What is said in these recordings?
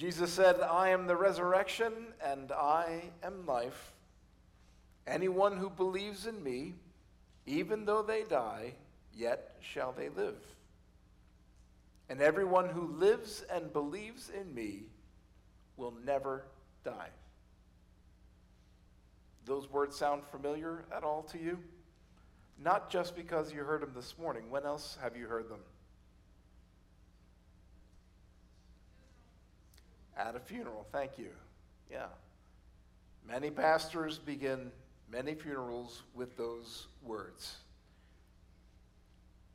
Jesus said, I am the resurrection and I am life. Anyone who believes in me, even though they die, yet shall they live. And everyone who lives and believes in me will never die. Those words sound familiar at all to you? Not just because you heard them this morning. When else have you heard them? At a funeral, thank you. Yeah. Many pastors begin many funerals with those words.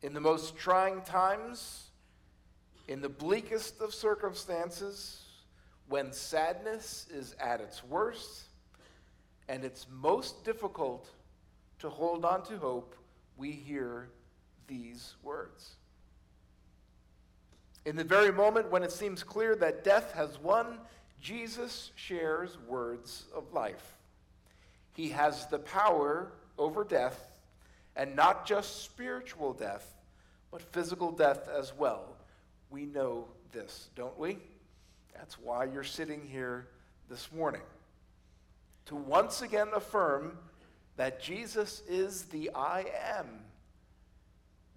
In the most trying times, in the bleakest of circumstances, when sadness is at its worst and it's most difficult to hold on to hope, we hear these words. In the very moment when it seems clear that death has won, Jesus shares words of life. He has the power over death, and not just spiritual death, but physical death as well. We know this, don't we? That's why you're sitting here this morning. To once again affirm that Jesus is the I am.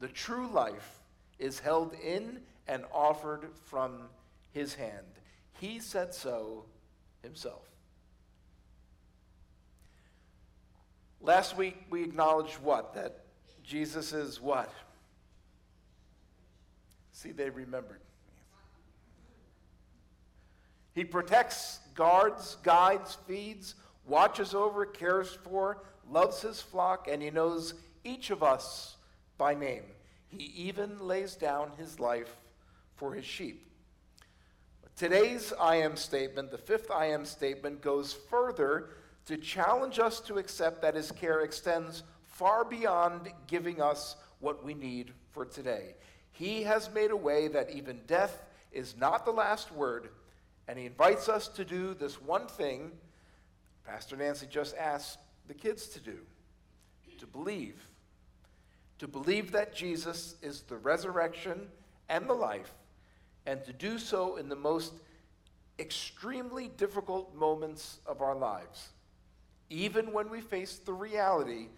The true life is held in and offered from his hand. He said so himself. Last week we acknowledged what? That Jesus is what? See, they remembered. He protects, guards, guides, feeds, watches over, cares for, loves his flock, and he knows each of us by name. He even lays down his life for his sheep. Today's I am statement, the fifth I am statement, goes further to challenge us to accept that his care extends far beyond giving us what we need for today. He has made a way that even death is not the last word, and he invites us to do this one thing Pastor Nancy just asked the kids to do to believe. To believe that Jesus is the resurrection and the life, and to do so in the most extremely difficult moments of our lives, even when we face the reality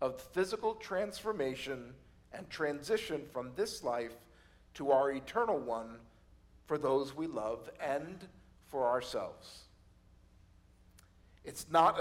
of physical transformation and transition from this life to our eternal one for those we love and for ourselves. It's not